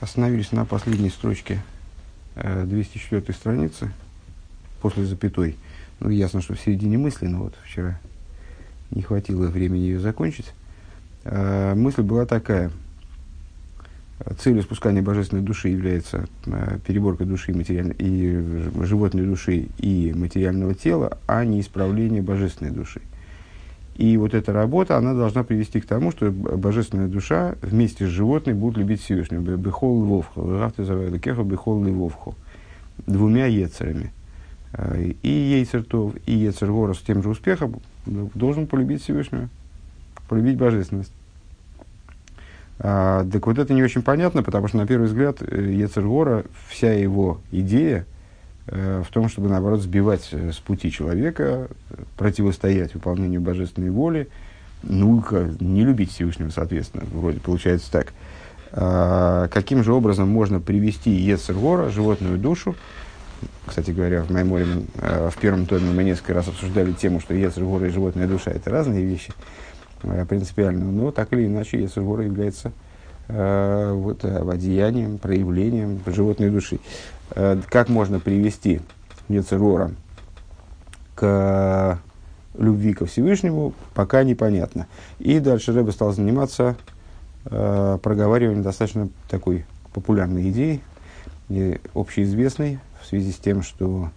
Остановились на последней строчке 204 э, страницы, после запятой. Ну, ясно, что в середине мысли, но вот вчера не хватило времени ее закончить. Э, мысль была такая. Целью спускания божественной души является э, переборка души материальной, и животной души и материального тела, а не исправление божественной души. И вот эта работа, она должна привести к тому, что божественная душа вместе с животной будут любить Всевышнего. Бехол львовху. Бехол львовху. Двумя ецерами. Э, и ейцертов, и ецергора с тем же успехом должен полюбить Всевышнего. Полюбить божественность. А, так вот это не очень понятно, потому что на первый взгляд э, Ецергора, вся его идея – Э, в том, чтобы, наоборот, сбивать э, с пути человека, противостоять выполнению божественной воли, ну, не любить Всевышнего, соответственно, вроде получается так. А, каким же образом можно привести Ецергора, животную душу, кстати говоря, в Майморе, э, в первом томе мы несколько раз обсуждали тему, что Ецергора и животная душа – это разные вещи принципиально, но так или иначе Ецергора является вот, одеянием, проявлением животной души. Э, как можно привести Ецерора к любви ко Всевышнему, пока непонятно. И дальше Рэбе стал заниматься э, проговариванием достаточно такой популярной идеи, и общеизвестной, в связи с тем, что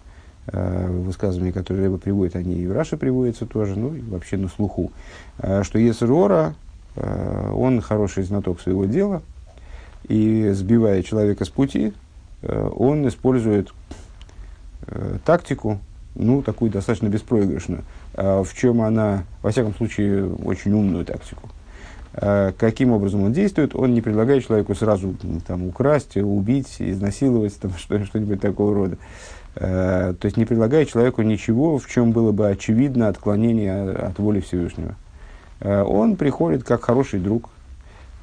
э, высказывания, которые Рэбе приводит, они и в Раше приводятся тоже, ну и вообще на слуху, э, что Ецерора, э, он хороший знаток своего дела, и сбивая человека с пути, Э, он использует э, тактику, ну, такую достаточно беспроигрышную. А в чем она, во всяком случае, очень умную тактику. Каким образом он действует? Он не предлагает человеку сразу там, украсть, убить, изнасиловать, там, что, что-нибудь такого рода. То есть не предлагает человеку ничего, в чем было бы очевидно отклонение от воли Всевышнего. А он приходит как хороший друг,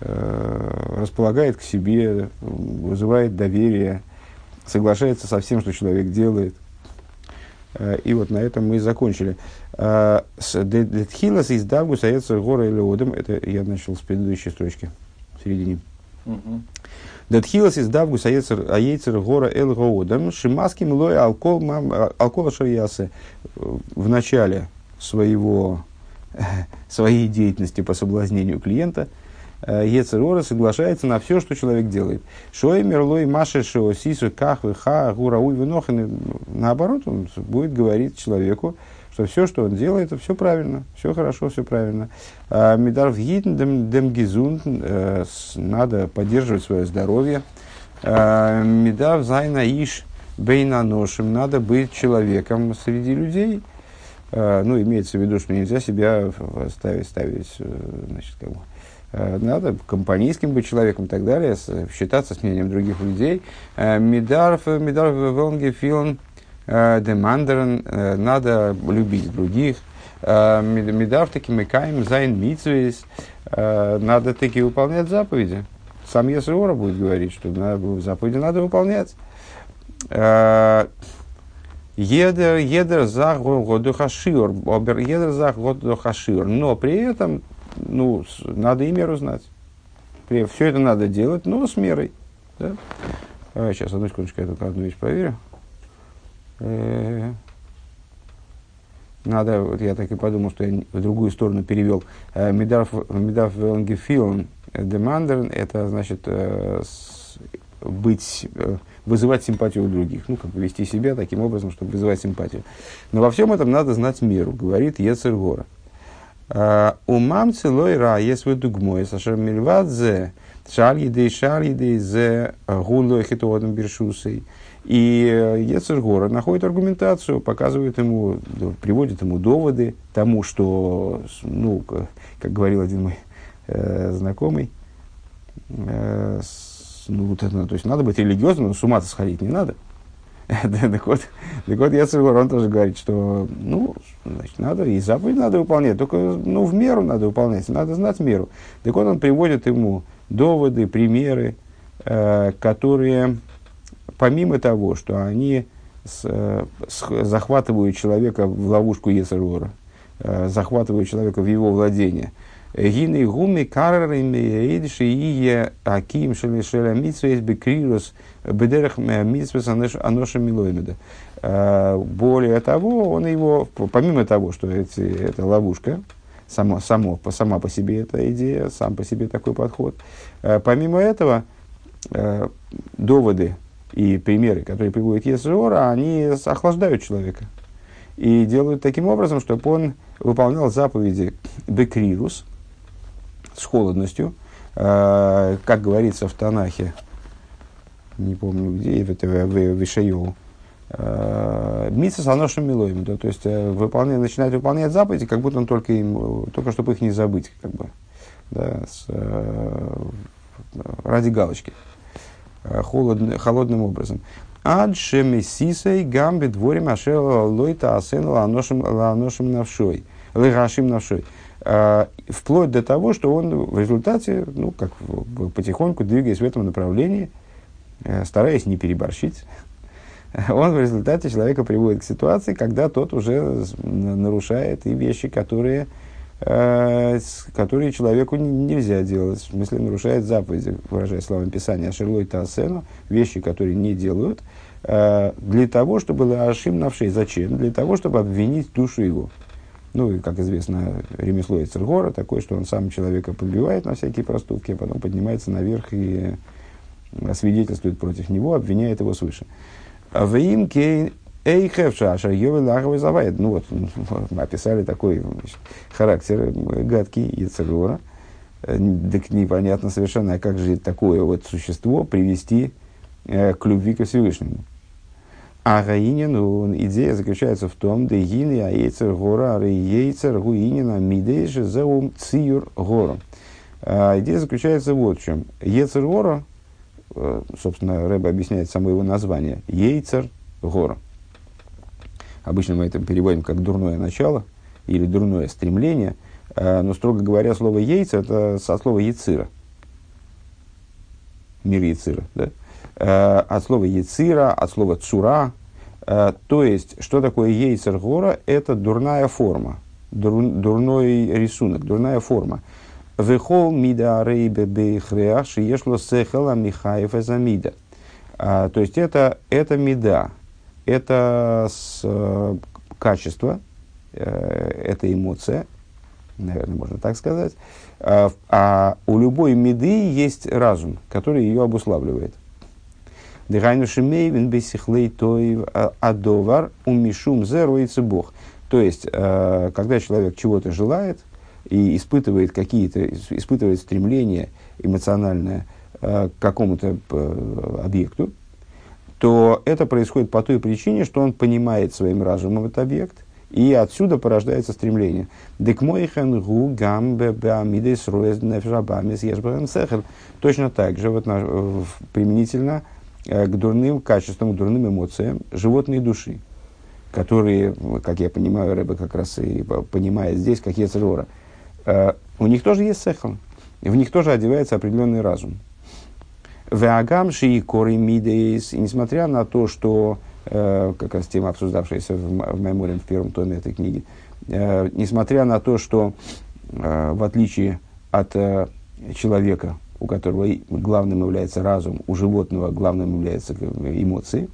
э, располагает к себе, вызывает доверие, соглашается со всем, что человек делает. Э, и вот на этом мы и закончили. Э, Детхилас из Давгу сается гора или одем. Это я начал с предыдущей строчки, в середине. Детхилас из Давгу сается аейцер гора эл гоодем. Шимаским лой алкол алкола шарьясы. В начале своего, своей деятельности по соблазнению клиента – Э, Ецерора соглашается на все, что человек делает. Шой мерлой маши шо сису ках ха гурауй винохин. Наоборот, он будет говорить человеку, что все, что он делает, это все правильно, все хорошо, все правильно. А, Медар вгитн дем э, надо поддерживать свое здоровье. А, Медар зайна иш бейна ношим, надо быть человеком среди людей. А, ну, имеется в виду, что нельзя себя ставить, ставить значит, как бы, Э, надо компанейским быть человеком и так далее, считаться с мнением других людей. Э, Мидарф, Мидарф, Велнге, Филн, э, Демандерн, надо любить других. Мидарф таки мекаем, зайн митсвейс, надо таки выполнять заповеди. Сам Есруора будет говорить, что надо, заповеди надо выполнять. Едер, едер зах году хашир, обер едер зах году хашир. Но при этом ну, надо и меру знать. Все это надо делать, но с мерой. Да? А, сейчас, одну секундочку, я только одну вещь проверю. Э, надо, вот я так и подумал, что я в другую сторону перевел. Э, Медав Велнгефилн Демандерн, это значит э, быть, вызывать симпатию у других. Ну, как бы вести себя таким образом, чтобы вызывать симпатию. Но во всем этом надо знать меру, говорит Ецергора. У мамцы лойра есть вы дугмой, сашер мильвадзе, шальидей шальидей зе гулой хитоодом биршусей. И Ецергора находит аргументацию, показывает ему, приводит ему доводы тому, что, ну, как говорил один мой э, знакомый, э, ну, вот это, то есть надо быть религиозным, но с ума сходить не надо. так вот, так вот Яцергор, он тоже говорит, что, ну, значит, надо, и заповедь надо выполнять, только, ну, в меру надо выполнять, надо знать меру. Так вот, он приводит ему доводы, примеры, э, которые, помимо того, что они с, э, с, захватывают человека в ловушку Ецергора, э, захватывают человека в его владение, Гины гуми каррами рейдиши и аким шелешеля митсвейс бекрирус бедерах митсвейс аноша милоймеда. Более того, он его, помимо того, что это, это ловушка, само, само, сама по себе эта идея, сам по себе такой подход, помимо этого, доводы и примеры, которые приводит Есжора, они охлаждают человека. И делают таким образом, чтобы он выполнял заповеди бекрирус с холодностью, э, как говорится в Танахе, не помню где, это в Вишайову, э, Митса с аношим милоем, да, то есть э, выполняет, начинает выполнять заповеди, как будто он только им, только чтобы их не забыть, как бы, да, с, ради галочки. Холодно, холодным образом. Ад шемесисей гамби дворим ашер лойта асен ланошим навшой. Навшой. Э, вплоть до того, что он в результате, ну, как потихоньку двигаясь в этом направлении, э, стараясь не переборщить, он в результате человека приводит к ситуации, когда тот уже нарушает и вещи, которые Э, которые человеку нельзя делать, в смысле нарушает заповеди, выражая словами Писания, Ашерлой Таасену, вещи, которые не делают, э, для того, чтобы Ашим навшей. Зачем? Для того, чтобы обвинить душу его. Ну, и, как известно, ремесло Эцергора такое, что он сам человека подбивает на всякие проступки, а потом поднимается наверх и свидетельствует против него, обвиняет его свыше. В им Эй, хевша, лаговый завает. Ну вот, мы описали такой характер гадкий Яцерора. Э, так непонятно совершенно, а как же такое вот существо привести э, к любви к Всевышнему. А Гаинин, идея заключается в том, да гины а яйцер гора, а яйцер гуинина мидейш заум циюр гора. Идея заключается вот в чем. Ецер гора, э, собственно, Рэба объясняет само его название, яйцер гора – Обычно мы это переводим как дурное начало или дурное стремление. Э, но, строго говоря, слово яйца это со слова яцира. Мир яцира. Да? Э, от слова яцира, от слова цура. Э, то есть, что такое яйцер гора? Это дурная форма, дур, дурной рисунок, дурная форма. Вехол мида рейбе бейхреа шиешло сехала михаев эзамида. То есть, это, это меда, это с, э, качество, э, это эмоция, наверное, можно так сказать. А у любой меды есть разум, который ее обуславливает. А, адовар умишум зеруется Бог. То есть, э, когда человек чего-то желает и испытывает какие-то, испытывает стремление эмоциональное к какому-то объекту, то это происходит по той причине, что он понимает своим разумом этот объект, и отсюда порождается стремление. Точно так же вот, применительно э, к дурным качествам, к дурным эмоциям животной души, которые, как я понимаю, Рэбе как раз и понимает здесь, как есть рора. Э, у них тоже есть сехал, в них тоже одевается определенный разум. Веагам шии кори мидейс, несмотря на то, что, э, как раз тема, обсуждавшаяся в, в Майморе в первом томе этой книги, э, несмотря на то, что э, в отличие от э, человека, у которого главным является разум, у животного главным являются эмоции,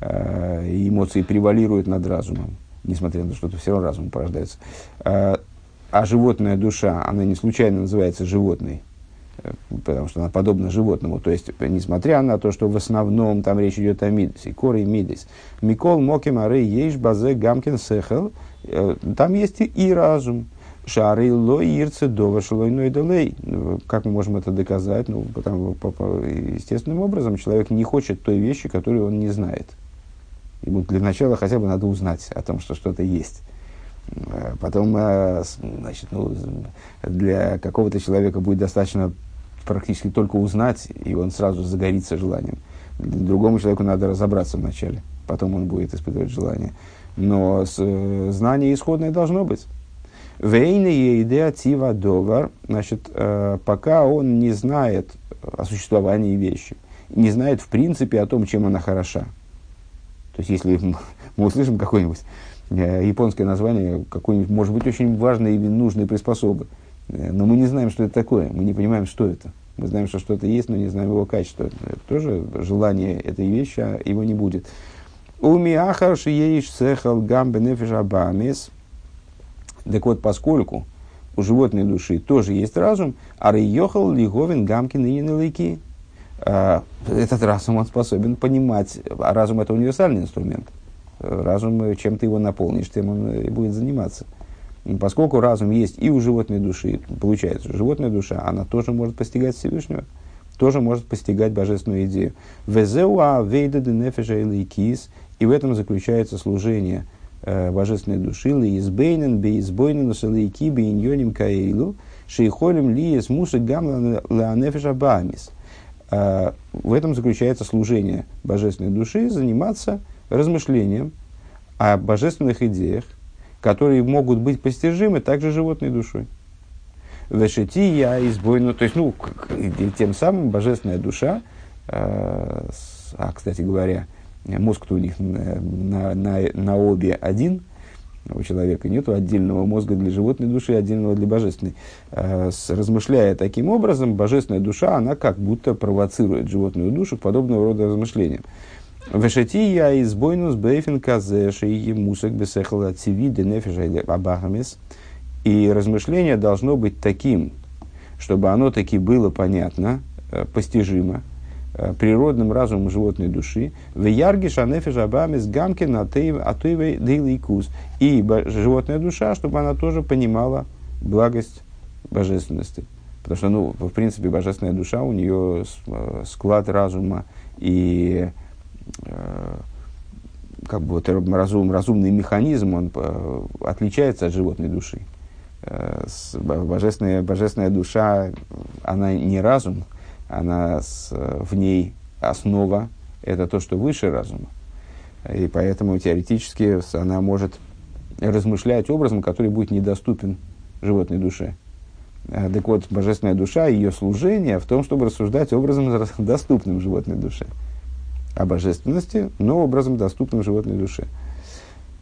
э, и эмоции превалируют над разумом, несмотря на то, что все равно разум порождается. Э, а животная душа, она не случайно называется животной, потому что она подобна животному. То есть, несмотря на то, что в основном там речь идет о мидесе, коре мидес. Микол моким ары ейш базе гамкин сехел. Э, там есть и разум. Шары ло ирце дова шлойной делей. Как мы можем это доказать? Ну, потому, по, по, естественным образом человек не хочет той вещи, которую он не знает. Ему для начала хотя бы надо узнать о том, что что-то есть. Э, потом, э, значит, ну, для какого-то человека будет достаточно практически только узнать, и он сразу загорится желанием. Другому человеку надо разобраться вначале, потом он будет испытывать желание. Но э, знание исходное должно быть. Вейна идея тива довар, значит, э, пока он не знает о существовании вещи, не знает в принципе о том, чем она хороша. То есть, если мы услышим какое-нибудь э, японское название какой-нибудь, может быть, очень важной или нужной приспособы, Э, но мы не знаем, что это такое, мы не понимаем, что это. Мы знаем, что что-то есть, но не знаем его качество. Это тоже желание этой вещи, а его не будет. Уми ахар шиеиш сехал гам бенефиш абамис. Так вот, поскольку у животной души тоже есть разум, а рейохал лиговин гамкин и лейки. А, этот разум он способен понимать, а разум это универсальный инструмент. Разум, чем ты его наполнишь, тем он и будет заниматься. Поскольку разум есть и у животной души, получается, животная душа, она тоже может постигать Всевышнего, тоже может постигать божественную идею. Везеуа вейда денефеша и и в этом заключается служение э, божественной души, лиизбейнен, бейизбойнен, салейки, бейньоним каэйлу, шейхолем лиес муса гам леанефеша баамис. Э, в этом заключается служение божественной души, заниматься размышлением о божественных идеях, которые могут быть постижимы также животной душой. Вешети я избойну, то есть, ну, тем самым божественная душа, э, а, кстати говоря, мозг-то у них на, на, на, на обе один, у человека нет отдельного мозга для животной души, отдельного для божественной. Э, размышляя таким образом, божественная душа, она как будто провоцирует животную душу к подобного рода размышлениям. Вешати я избойнус бейфин казеши и мусак бесехала циви денефиша абахамис. И размышление должно быть таким, чтобы оно таки было понятно, э, постижимо, э, природным разумом животной души. В ярге шанефиш абамис гамкин атуевой дейликус. И животная душа, чтобы она тоже понимала благость божественности. Потому что, ну, в принципе, божественная душа, у нее э, склад разума и Э, как бы вот разум, разумный механизм, он э, отличается от животной души. Э, божественная, божественная душа, она не разум, она с, в ней основа, это то, что выше разума. И поэтому теоретически она может размышлять образом, который будет недоступен животной душе. Так вот, божественная душа, ее служение в том, чтобы рассуждать образом, доступным животной душе о божественности, но образом доступным животной душе.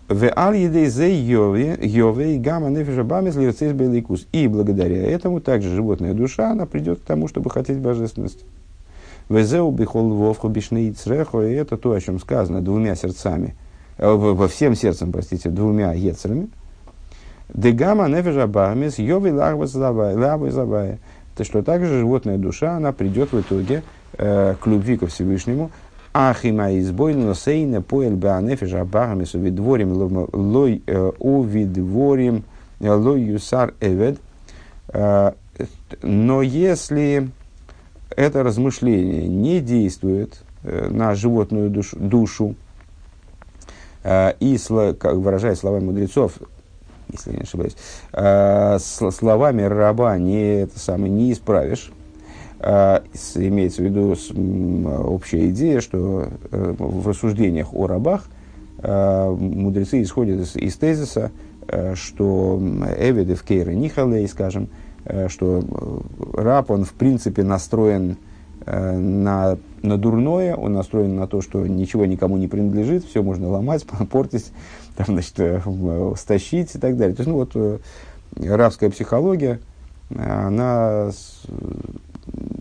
В аль йове гамма нефиша бамис беликус. И благодаря этому также животная душа, она придет к тому, чтобы хотеть божественности. Везеу бихол вовху бишней црехо, и это то, о чем сказано двумя сердцами, э, во всем сердцем, простите, двумя ецерами. Дегама нефиша бамис йове лахва забая. То, что также животная душа, она придет в итоге э, к любви ко Всевышнему, Ахима избойно сейна поэль беанефиш абахами сувидворим лой э, увидворим э, лой юсар эвед. Э, но если это размышление не действует на животную душу, душу и, как выражаясь словами мудрецов, если я не ошибаюсь, словами раба не, это самое, не исправишь, имеется в виду общая идея, что э, в рассуждениях о рабах а, мудрецы исходят из, из тезиса, э, что Эвиды в Кейре Нихалей, скажем, э, что раб, он в принципе настроен на, на дурное, он настроен на то, что ничего никому не принадлежит, все можно ломать, портить, там, значит, стащить и так далее. То есть, ну вот, рабская психология, она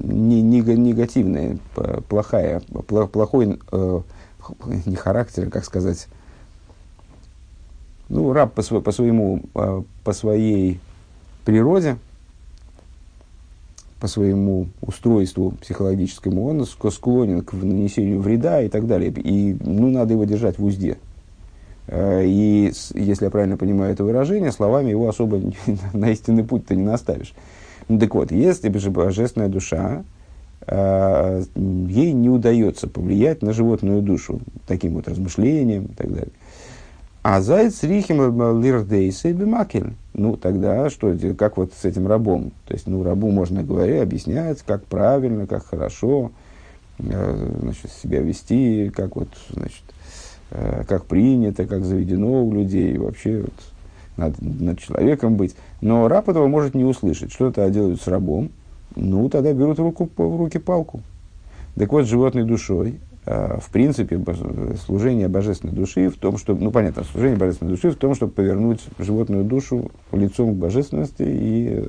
не, не, негативная, плохая, плохой, э, не характер, как сказать, ну, раб по, по своему, э, по своей природе, по своему устройству психологическому, он склонен к нанесению вреда и так далее. И, ну, надо его держать в узде. Э, и, если я правильно понимаю это выражение, словами его особо на истинный путь-то не наставишь. Так вот, если же божественная душа, э, ей не удается повлиять на животную душу таким вот размышлением и так далее. А заяц рихим лирдейса и бимакель. Ну, тогда что, как вот с этим рабом? То есть, ну, рабу можно говорить, объяснять, как правильно, как хорошо э, значит, себя вести, как вот, значит, э, как принято, как заведено у людей, вообще вот, надо над человеком быть. Но раб этого может не услышать. Что это делают с рабом? Ну, тогда берут в, руку, в руки палку. Так вот, животной душой, э, в принципе, служение божественной души в том, чтобы, ну, понятно, служение божественной души в том, чтобы повернуть животную душу лицом к божественности и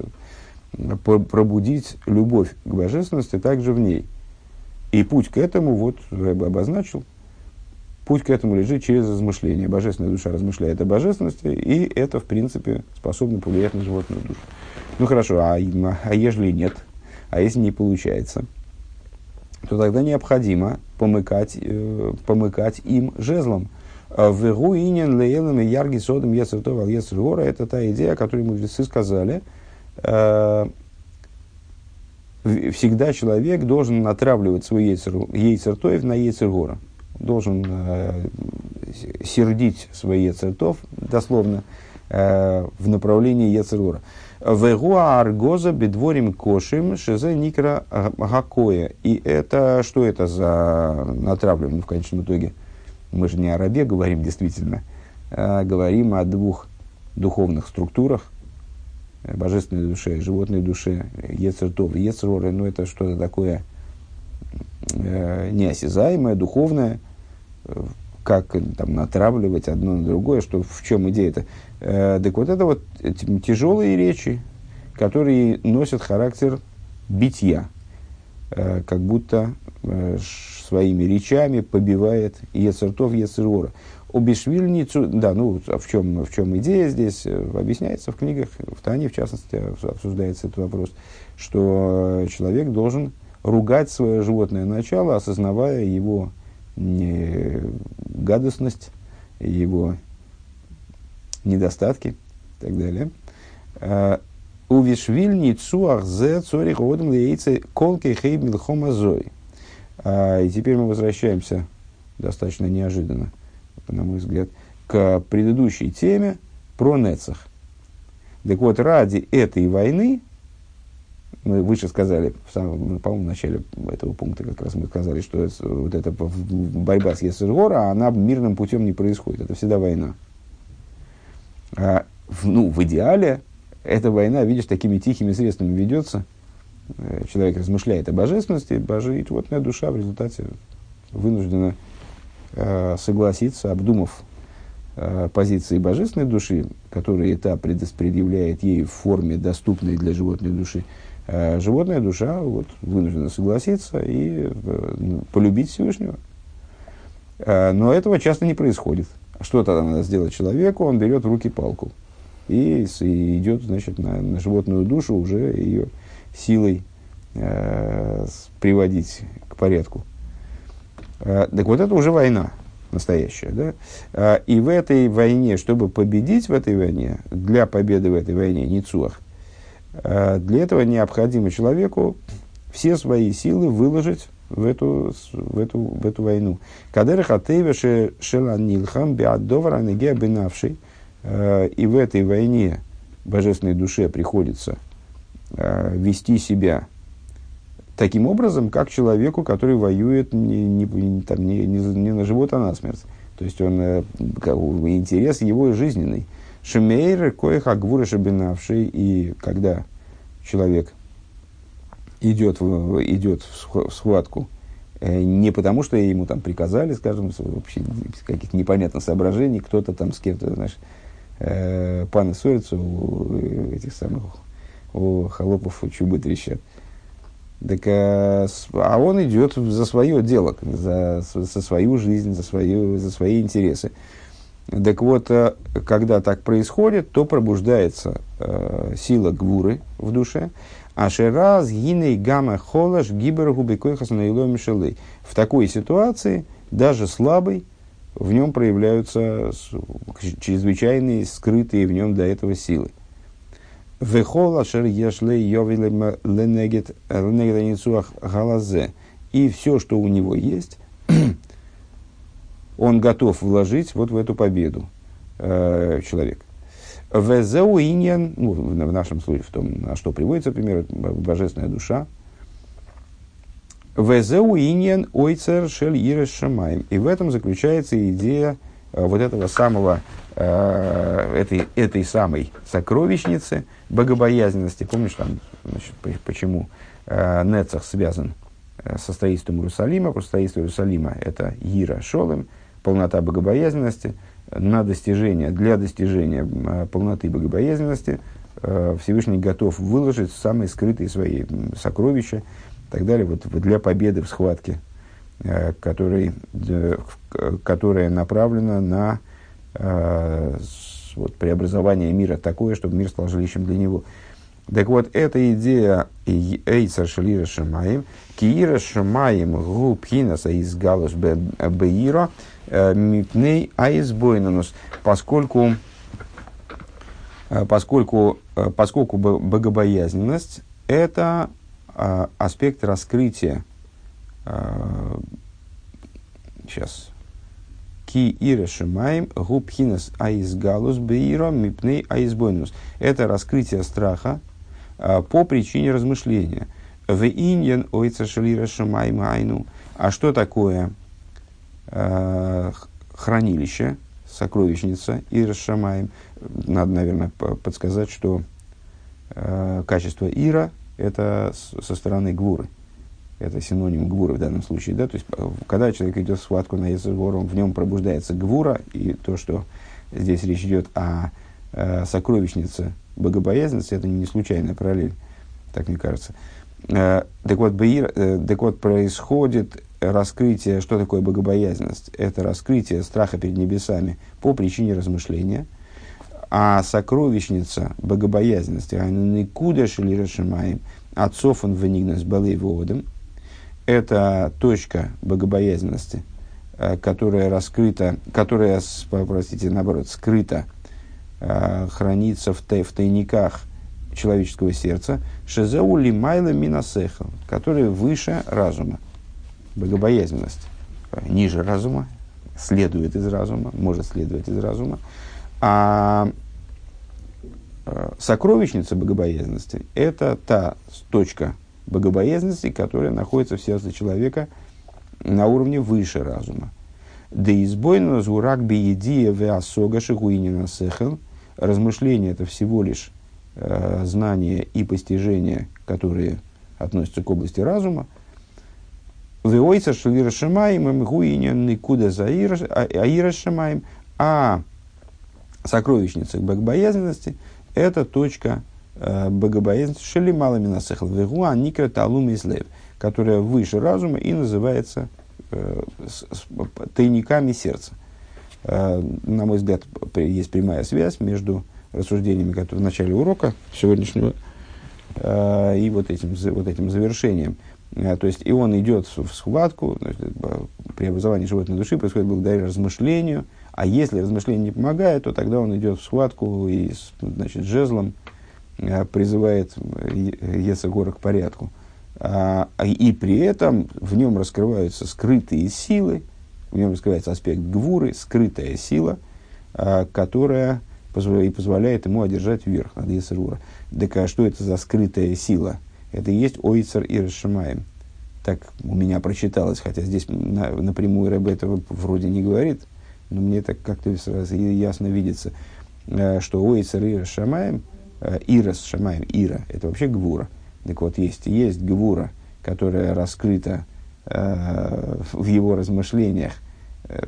пробудить любовь к божественности также в ней. И путь к этому, вот Рэбе обозначил, путь к этому лежит через размышление. Божественная душа размышляет о божественности, и это, в принципе, способно повлиять на животную душу. Ну хорошо, а, а ежели нет, а если не получается, то тогда необходимо помыкать, э, помыкать им жезлом. В инин леелами ярги содом ецертов ал это та идея, о которой мудрецы сказали. Э, всегда человек должен натравливать свой яйцертоев на яйцергора. Должен э, сердить свои яйцертов, дословно, э, в направлении яйцергора. Вегуа аргоза бедворим кошим шезе никра гакоя. И это, что это за натравливание в конечном итоге? Мы же не о рабе говорим действительно, а говорим о двух духовных структурах, божественной душе, животной душе, ецертов, ецероры, ну это что-то такое э, неосязаемое, духовное, как там натравливать одно на другое, что в чем идея-то. Э, так вот это вот тяжелые речи, которые носят характер битья, э, как будто э, своими речами побивает Ецертов Ецерора. Обешвильницу, да, ну а в чем, в чем идея здесь, э, объясняется в книгах, в Тане, в частности, обсуждается этот вопрос, что человек должен ругать свое животное начало, осознавая его не гадостность, его недостатки и так далее. А, Увишвильни цуахзе цорих одам лейцы колки хейб милхомазой. А, и теперь мы возвращаемся достаточно неожиданно, на мой взгляд, к предыдущей теме про Нецах. Так вот, ради этой войны, мы выше сказали, в самом, по-моему, в начале этого пункта как раз мы сказали, что вот эта борьба с Есергора, она мирным путем не происходит, это всегда война. А, ну, в идеале эта война, видишь, такими тихими средствами ведется – Э, человек размышляет о божественности, божи, вот моя душа в результате вынуждена э, согласиться, обдумав э, позиции божественной души, которые та предъявляет ей в форме, доступной для животной души, животная душа вот, вынуждена согласиться и э, полюбить Всевышнего. Э, но этого часто не происходит. Что тогда надо сделать человеку? Он берет в руки палку и, идет значит, на, на животную душу, уже ее силой э, приводить к порядку. Э, так вот это уже война настоящая. Да? Э, и в этой войне, чтобы победить в этой войне, для победы в этой войне, Ницуах, э, для этого необходимо человеку все свои силы выложить в эту, в эту, в эту войну. Кадер хатева шелан нилхам биаддовара негеа бенавший. Э, и в этой войне божественной душе приходится э, вести себя таким образом, как человеку, который воюет не, не, там, не, не, не на живот, а на смерть. То есть он, э, интерес его жизненный. Шемейр, коих агвуры шабинавший, и когда человек идет в, идет в схватку, э, не потому, что ему там приказали, скажем, вообще каких-то непонятных соображений, кто-то там с кем-то, знаешь, э, паны ссорятся у этих самых у холопов чубы трещат. Так, а, а он идет за свое дело, за, за свою жизнь, за, свою, за свои интересы. Так вот, э, когда так происходит, то пробуждается э, сила гвуры в душе. А шераз гиней гамма холаш гибер губекойхас мишелей. В такой ситуации даже слабый в нем проявляются чрезвычайные, скрытые в нем до этого силы. Вехол ашер ешле йовиле ленегет ленегет галазе. И все, что у него есть, он готов вложить вот в эту победу э, человек. Везеу ну, в нашем случае, в том, на что приводится пример, божественная душа. Везеу ойцер шель иреш шамаем. И в этом заключается идея э, вот этого самого, э, этой, этой самой сокровищницы – богобоязненности. Помнишь, там, значит, почему э, Нецах связан э, со строительством Иерусалима? Потому строительство Иерусалима – это Ира Шолем, полнота богобоязненности. На достижение, для достижения э, полноты богобоязненности Всевышний готов выложить самые скрытые свои сокровища и так далее вот, для победы в схватке, который, которая направлена на вот, преобразование мира такое, чтобы мир стал жилищем для него. Так вот, эта идея Эйцер Шалира Шамаем, Киира Шамаем Губхинаса из Галус Беира, э, Мипней Аизбойнанус, поскольку, э, поскольку, э, поскольку богобоязненность – это аспект раскрытия сейчас Ки ира шимаем губхинас аизгалус беира мипней аизбойнус. Это раскрытие страха по причине размышления. В иньян ойца шалира шимаем айну. А что такое а, хранилище, сокровищница ира шамаем? Надо, наверное, подсказать, что а, качество ира – это со стороны гвуры это синоним гвура в данном случае, да, то есть когда человек идет в схватку на Ецергором, в нем пробуждается гвура, и то, что здесь речь идет о сокровищнице богобоязненности, это не случайная параллель, так мне кажется. Э, так, вот, баир, э, так вот, происходит раскрытие, что такое богобоязненность? Это раскрытие страха перед небесами по причине размышления, а сокровищница богобоязненности, а никуда шили расшимаем, отцов он венигнас балей водом, это точка богобоязненности, э, которая раскрыта, которая, простите, наоборот, скрыта, хранится в, в тайниках человеческого сердца, шезеу лимайла минасехал, который выше разума. Богобоязненность э, ниже разума, следует из разума, может следовать из разума. А сокровищница богобоязненности – это та точка богобоязненности, которая находится в сердце человека на уровне выше разума. Да избойно зурак биедия веасога шигуинина сехел. Размышление – это всего лишь э, знание и постижение, которые относятся к области разума. Веойца шелира шамаем, гуинин никуда за аира шамаем. А сокровищница богобоязненности – это точка Э, богобоязненность шели малыми насехал вегуа никра талум излев, которая выше разума и называется э, с, с, тайниками сердца. Э, на мой взгляд, есть прямая связь между рассуждениями, которые в начале урока сегодняшнего, э, и вот этим, вот этим завершением. Э, то есть, и он идет в схватку, значит, преобразование животной души происходит благодаря размышлению, а если размышление не помогает, то тогда он идет в схватку и значит, жезлом, призывает Ецегора к порядку. А, и при этом в нем раскрываются скрытые силы, в нем раскрывается аспект гвуры, скрытая сила, а, которая и позволяет ему одержать верх над Ецерура. Так а что это за скрытая сила? Это и есть Ойцер и Расшимаем. Так у меня прочиталось, хотя здесь на, напрямую Рэб этого вроде не говорит, но мне так как-то сразу ясно видится, э, что Ойцер и Э, Ира Шамаем, Ира, это вообще Гвура. Так вот, есть, есть Гвура, которая раскрыта в его размышлениях э,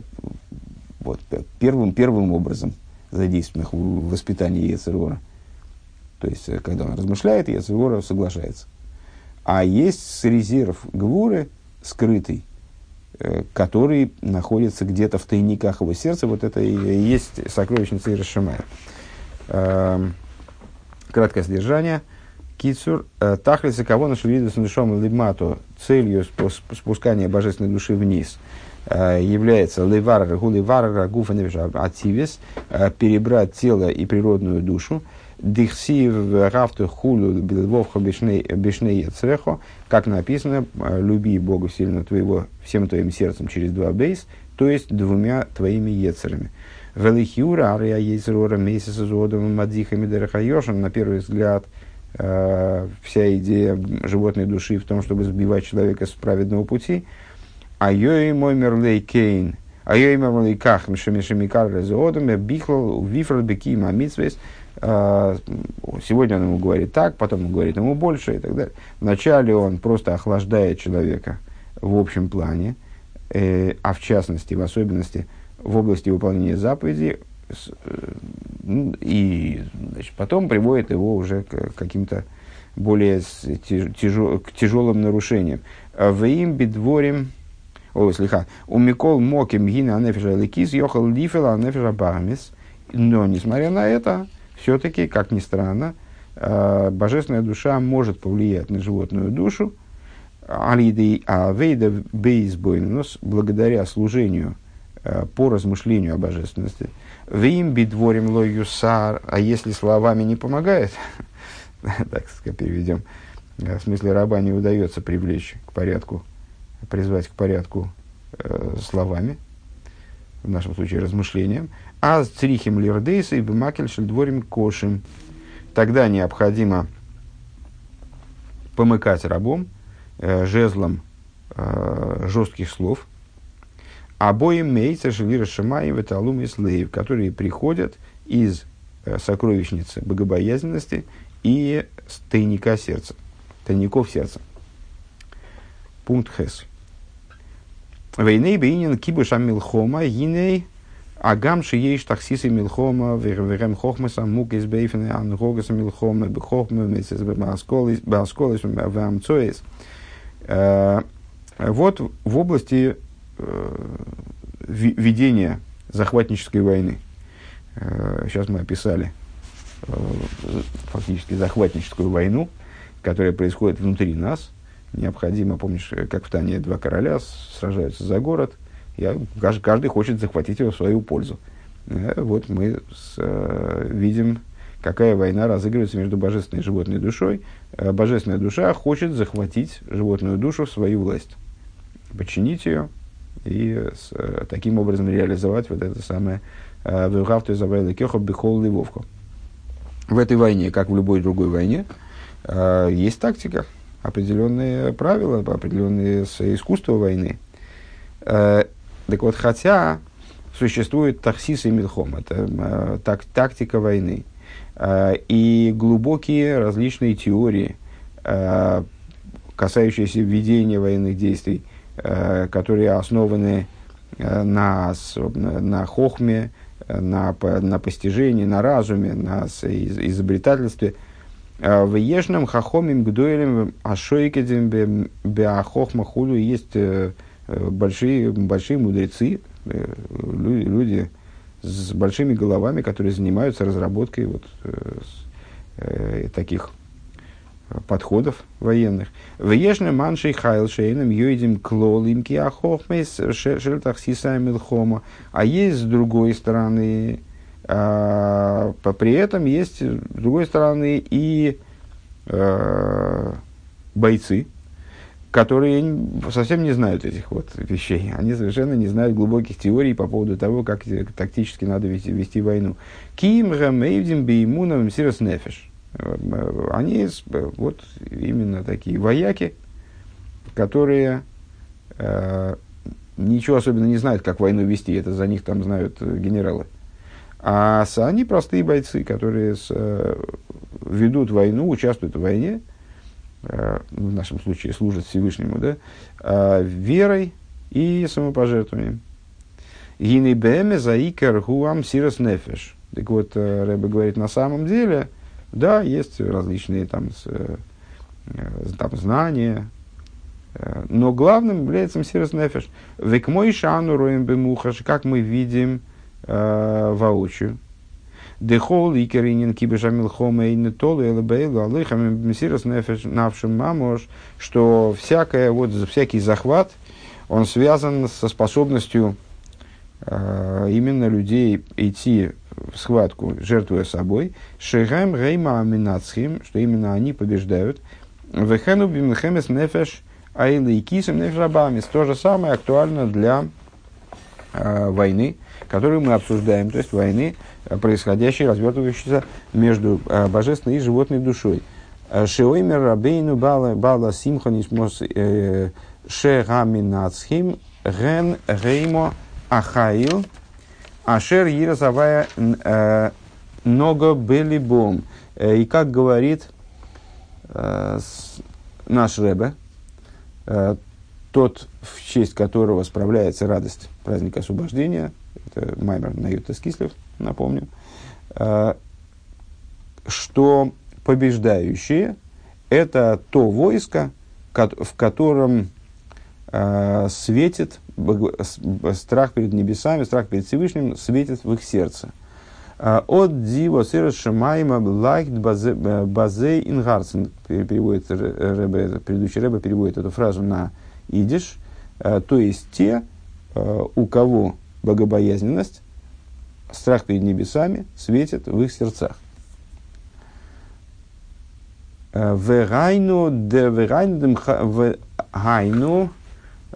вот, первым, первым образом задействованных в воспитании Ецерора. То есть, э, когда он размышляет, Ецерора соглашается. А есть резерв Гвуры, скрытый, э, который находится где-то в тайниках его сердца. Вот это и есть сокровищница Ирашимая. Эм, краткое содержание. Кицур, э, тахлиса кого на шевиду с душом лимату целью спускания божественной души вниз э, является левар гуливар гуфа ативис э, перебрать тело и природную душу дихсив рафту хулю билвовха бешней црехо, как написано, люби Бога сильно твоего всем твоим сердцем через два бейс, то есть двумя твоими ецерами. Велихиура, ария ейзрора, месяца зодом, мадихами дерахайошин, на первый взгляд, э, вся идея животной души в том, чтобы сбивать человека с праведного пути. А йой мой мерлей кейн, а йой мерлей ках, мишемикар резодом, бихлал, вифрал беки мамитсвес. Э, сегодня он ему говорит так, потом он говорит ему больше и так далее. Вначале он просто охлаждает человека в общем плане, э, а в частности, в особенности – в области выполнения заповедей, и значит, потом приводит его уже к каким-то более тяжел, к тяжелым нарушениям. В им бедворим, о, слегка, у Микол Моким Гина Анефиша Лекис ехал Лифела Анефиша Бармис. Но, несмотря на это, все-таки, как ни странно, э, божественная душа может повлиять на животную душу, алидей авейда бейсбойнус, благодаря служению по размышлению о божественности. Вим бидворим лоюсар, а если словами не помогает, так сказать, переведем, э, в смысле раба не удается привлечь к порядку, призвать к порядку э, словами, в нашем случае размышлением, а с црихим лирдейса и бемакель шельдворим кошим. Тогда необходимо помыкать рабом, э, жезлом э, жестких слов, обоим мейца шелира шамаем и слейв, которые приходят из э, сокровищницы богобоязненности и тайника сердца, тайников сердца. Пункт Хес. Войны бейнин кибуша милхома гиней агам шиеш таксисы милхома верем хохмаса мук из бейфены ан гогаса милхома бехохма мецес беасколис вамцоис. Э, вот в области ведения захватнической войны. Сейчас э, мы описали фактически захватническую войну, которая происходит внутри нас. Необходимо, помнишь, как в Тане два короля сражаются за город, и каждый хочет захватить его в свою пользу. Вот мы с, видим, какая война разыгрывается между божественной и животной душой. Божественная душа хочет захватить животную душу в свою власть, подчинить ее, и с, э, таким образом реализовать вот это самое э, «Вюхавту изабайла кехо бихол ливовку». В этой войне, как в любой другой войне, э, есть тактика, определенные правила, определенные искусства войны. Так вот, хотя существует таксис и милхом, это так, тактика войны, и глубокие различные теории, касающиеся ведения военных действий, которые основаны э, на, на хохме, на, на постижении, на разуме, на изобретательстве. Э, в ежном хахомим гдуэлем ашойкедем беахохма хулю есть большие, большие мудрецы, люди с большими головами, которые занимаются разработкой вот, таких подходов военных. Вешне маншей хайл шейном юидим клолим киахохмейс шельтах сисаем илхома. А есть с другой стороны, а, при этом есть с другой стороны и а, бойцы, которые совсем не знают этих вот вещей. Они совершенно не знают глубоких теорий по поводу того, как тактически надо вести, вести войну. Ким гамейвдим беймуном сирос нефеш. Э, они вот именно такие вояки, которые э, ничего особенно не знают, как войну вести, это за них там знают э, генералы. А они простые бойцы, которые с, э, ведут войну, участвуют в войне, э, в нашем случае служат Всевышнему, да, э, верой и самопожертвованием. Гины бэме заикер хуам сирос нефеш. Так вот, э, Рэбе говорит, на самом деле – да, есть различные там, с, э, там знания, э, но главным является Мсирос Нефеш. Век мой шану роем бемухаш, как мы видим э, воочию. Дехол и керинин кибешамил хоме и не толу элебейлу алыхам Мсирос Нефеш навшим мамош, что всякое, вот, всякий захват, он связан со способностью э, именно людей идти схватку, жертвуя собой, шегэм рейма аминацхим, что именно они побеждают, вехену бимхемес нефеш кисем нефрабамис. То же самое актуально для э, войны, которую мы обсуждаем, то есть войны, э, происходящей, развертывающейся между э, божественной и животной душой. Шеоймер рабейну бала, бала симханисмос э, шераминацхим ген реймо ахаил Ашер Ерасавая э, Нога Белибом. Э, и как говорит э, наш Ребе, тот, в честь которого справляется радость праздника освобождения, это Маймер на Юта Скислев, напомню, что побеждающие – это то войско, в котором светит страх перед небесами, страх перед Всевышним светит в их сердце. Э, от диво сыра шамайма лайхт базе ингарсен переводит Рэбе, предыдущий Рэбе переводит эту фразу на идиш, то есть те, у кого богобоязненность, страх перед небесами светит в их сердцах. Вегайну де вегайну гайну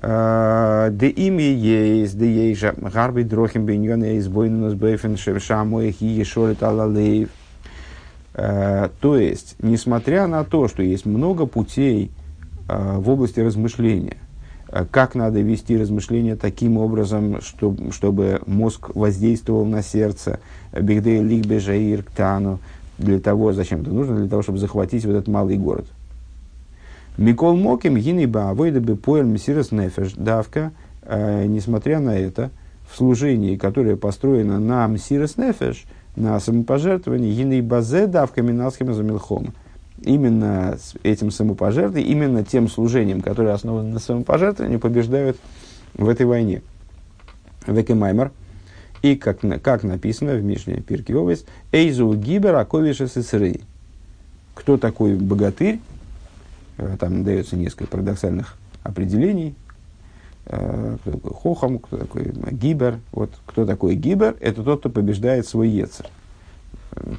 де имя есть, де есть же гарби дрохим беньон есть бойнус бейфен шамой хи ешолит алалеев. То есть, несмотря на то, что есть много путей в области размышления, как надо вести размышления таким образом, чтобы, чтобы мозг воздействовал на сердце, бигдей лигбе жаир ктану, для того, зачем это нужно, для того, чтобы захватить вот этот малый город. Микол Моким, Гиней Баавойда бы поэль Мессирос Нефеш, давка, э, несмотря на это, в служении, которое построено на Мессирос Нефеш, на самопожертвовании, Гиней Базе давка Миналсхема Замилхома. Именно этим самопожертвованием, именно тем служением, которое основано на самопожертвовании, побеждают в этой войне. Векемаймер – и как, как написано в Мишне Пирки Овес, Эйзу Гибер Аковиша Сесрей. Кто такой богатырь? Э, там дается несколько парадоксальных определений. Э, кто такой Хохам, кто такой Гибер. Вот кто такой Гибер? Это тот, кто побеждает свой Ецер.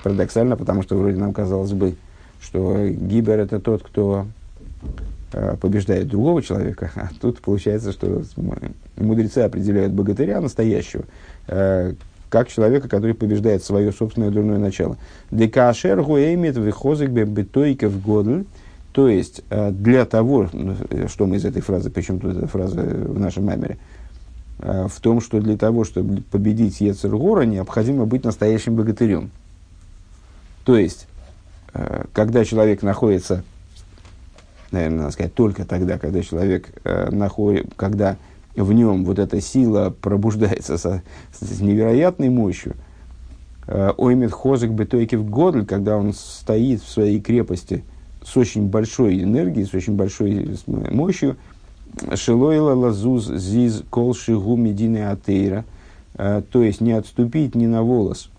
Парадоксально, потому что вроде нам казалось бы, что Гибер это тот, кто э, побеждает другого человека, а тут получается, что мудрецы определяют богатыря настоящего Э, как человека, который побеждает свое собственное дурное начало. Декашер гуэмит вихозик бетойков годль. То есть, э, для того, ну, что мы из этой фразы, почему тут эта фраза в нашем мамере, э, в том, что для того, чтобы победить Ецергора, необходимо быть настоящим богатырем. То есть, когда человек находится, наверное, надо сказать, только тогда, когда человек находит, когда в нем вот эта сила пробуждается со, с невероятной мощью. Э, Оймет хозык бетойкив годль, когда он стоит в своей крепости с очень большой энергией, с очень большой мощью, Шилойла лазуз зиз колши гу медины атеира, э, то есть не отступить ни на волос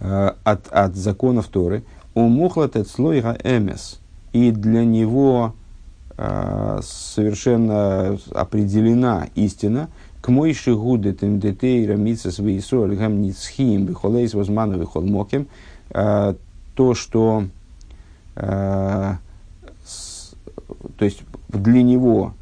э, от, от законов Торы, умухлат слойга эмес, и для него Э, совершенно определена истина, к мой шигуды тендетейра митсас вейсоль гам ницхим бихолейс возмановый холмоким, э, то, что э, то есть для него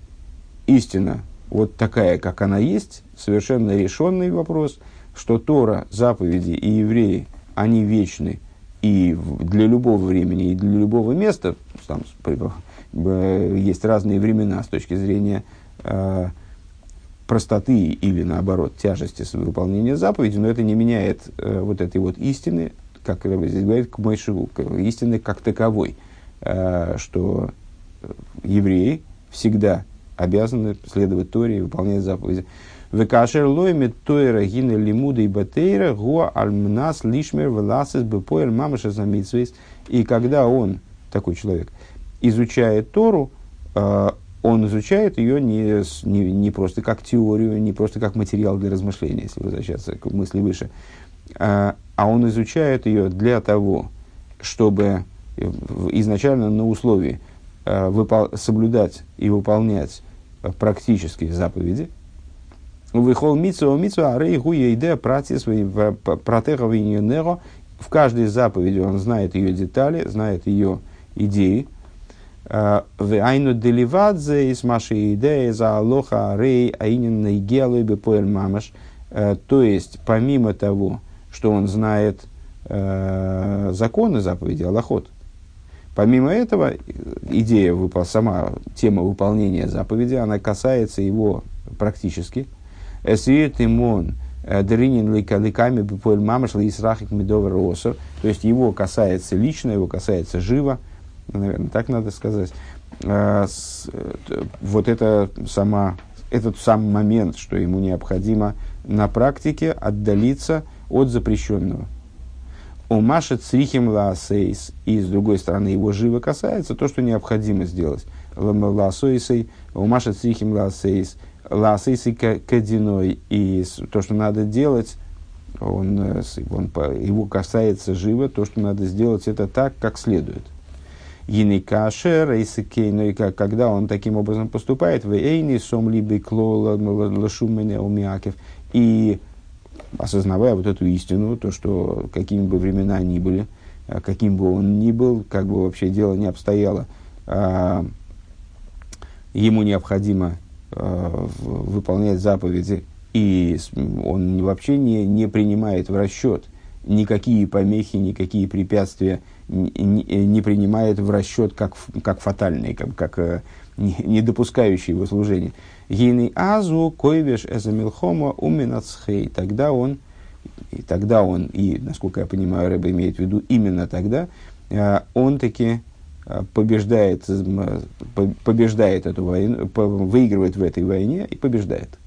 истина вот такая, как она есть, совершенно решенный вопрос, что Тора, заповеди и евреи, они вечны и для любого времени, и для любого места, там, есть разные времена с точки зрения э, простоты или, наоборот, тяжести выполнения заповеди, но это не меняет э, вот этой вот истины, как здесь говорит, к Мойшеву, истины как таковой, э, что евреи всегда обязаны следовать Торе и выполнять заповеди. Векашер лойме тойра гине лимуда и батейра гуа альмнас лишмер веласис бепоэр мамаша замитсвейс. И когда он, такой человек, изучает Тору, э, он изучает ее не, не, не просто как теорию, не просто как материал для размышления, если возвращаться к мысли выше, а, а он изучает ее для того, чтобы изначально на условии э, выпол- соблюдать и выполнять практические заповеди. Выхол митсу митсу арей гуя идея прати свои протеговиньонеро. В каждой заповеди он знает ее детали, знает ее идеи, Вайну деливадзе из маши идеи за алоха рей аинин наигелой бепоэль мамаш. То есть, помимо того, что он знает э, законы заповеди Аллахот, помимо этого, идея, сама тема выполнения заповеди, она касается его практически. Эсиет имон дринин ликами бепоэль мамаш лисрахик медовер. То есть, его касается лично, его касается живо – наверное, так надо сказать, а, вот это сама, этот сам момент, что ему необходимо на практике отдалиться от запрещенного. У Маши црихим лаасейс, и с другой стороны его живо касается то, что необходимо сделать. Лаасойсей, у Маши црихим лаасейс, лаасейсей кадиной, и то, что надо делать, он, э, он, его касается живо, то, что надо сделать, это так, как следует. Yinikашер, Эйсекейну, и когда он таким образом поступает, в Эйни, Сом, либо Клола, Лашумене, Умиакев, и осознавая вот эту истину, то, что какими бы времена ни были, а каким бы он ни был, как бы вообще дело не обстояло, а, ему необходимо а, выполнять заповеди, и он вообще не, не принимает в расчет никакие помехи, никакие препятствия, не, принимает в расчет как, как фатальные, как, как э, не, допускающие его служения. Гейный азу койвеш эзамилхома уминацхей. Тогда он, и тогда он, и, насколько я понимаю, Рэба имеет в виду именно тогда, э, он таки э, побеждает, побеждает эту войну, выигрывает в этой войне и побеждает.